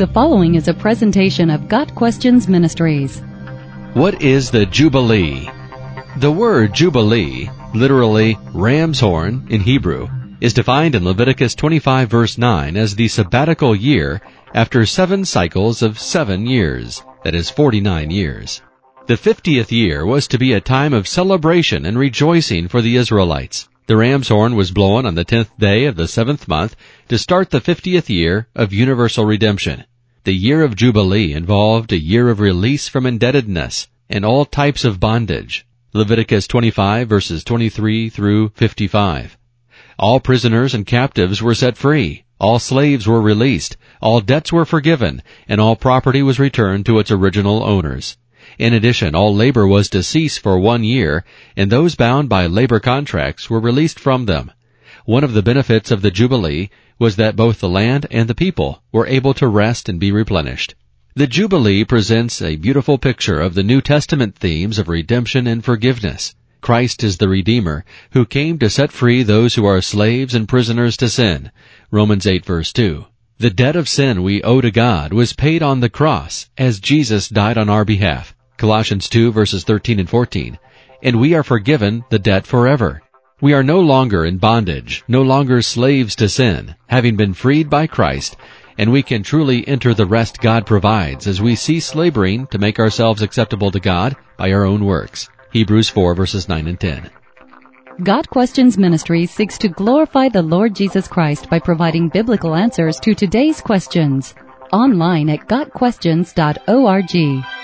The following is a presentation of Got Questions Ministries. What is the Jubilee? The word Jubilee, literally ram's horn in Hebrew, is defined in Leviticus 25 verse 9 as the sabbatical year after seven cycles of seven years, that is 49 years. The 50th year was to be a time of celebration and rejoicing for the Israelites. The ram's horn was blown on the tenth day of the seventh month to start the fiftieth year of universal redemption. The year of Jubilee involved a year of release from indebtedness and all types of bondage. Leviticus 25 verses 23 through 55. All prisoners and captives were set free. All slaves were released. All debts were forgiven and all property was returned to its original owners. In addition, all labor was to cease for one year, and those bound by labor contracts were released from them. One of the benefits of the Jubilee was that both the land and the people were able to rest and be replenished. The Jubilee presents a beautiful picture of the New Testament themes of redemption and forgiveness. Christ is the Redeemer, who came to set free those who are slaves and prisoners to sin. Romans 8 verse 2. The debt of sin we owe to God was paid on the cross as Jesus died on our behalf. Colossians 2 verses 13 and 14. And we are forgiven the debt forever. We are no longer in bondage, no longer slaves to sin, having been freed by Christ, and we can truly enter the rest God provides as we cease laboring to make ourselves acceptable to God by our own works. Hebrews 4 verses 9 and 10. Got Questions Ministry seeks to glorify the Lord Jesus Christ by providing biblical answers to today's questions. Online at GotQuestions.org.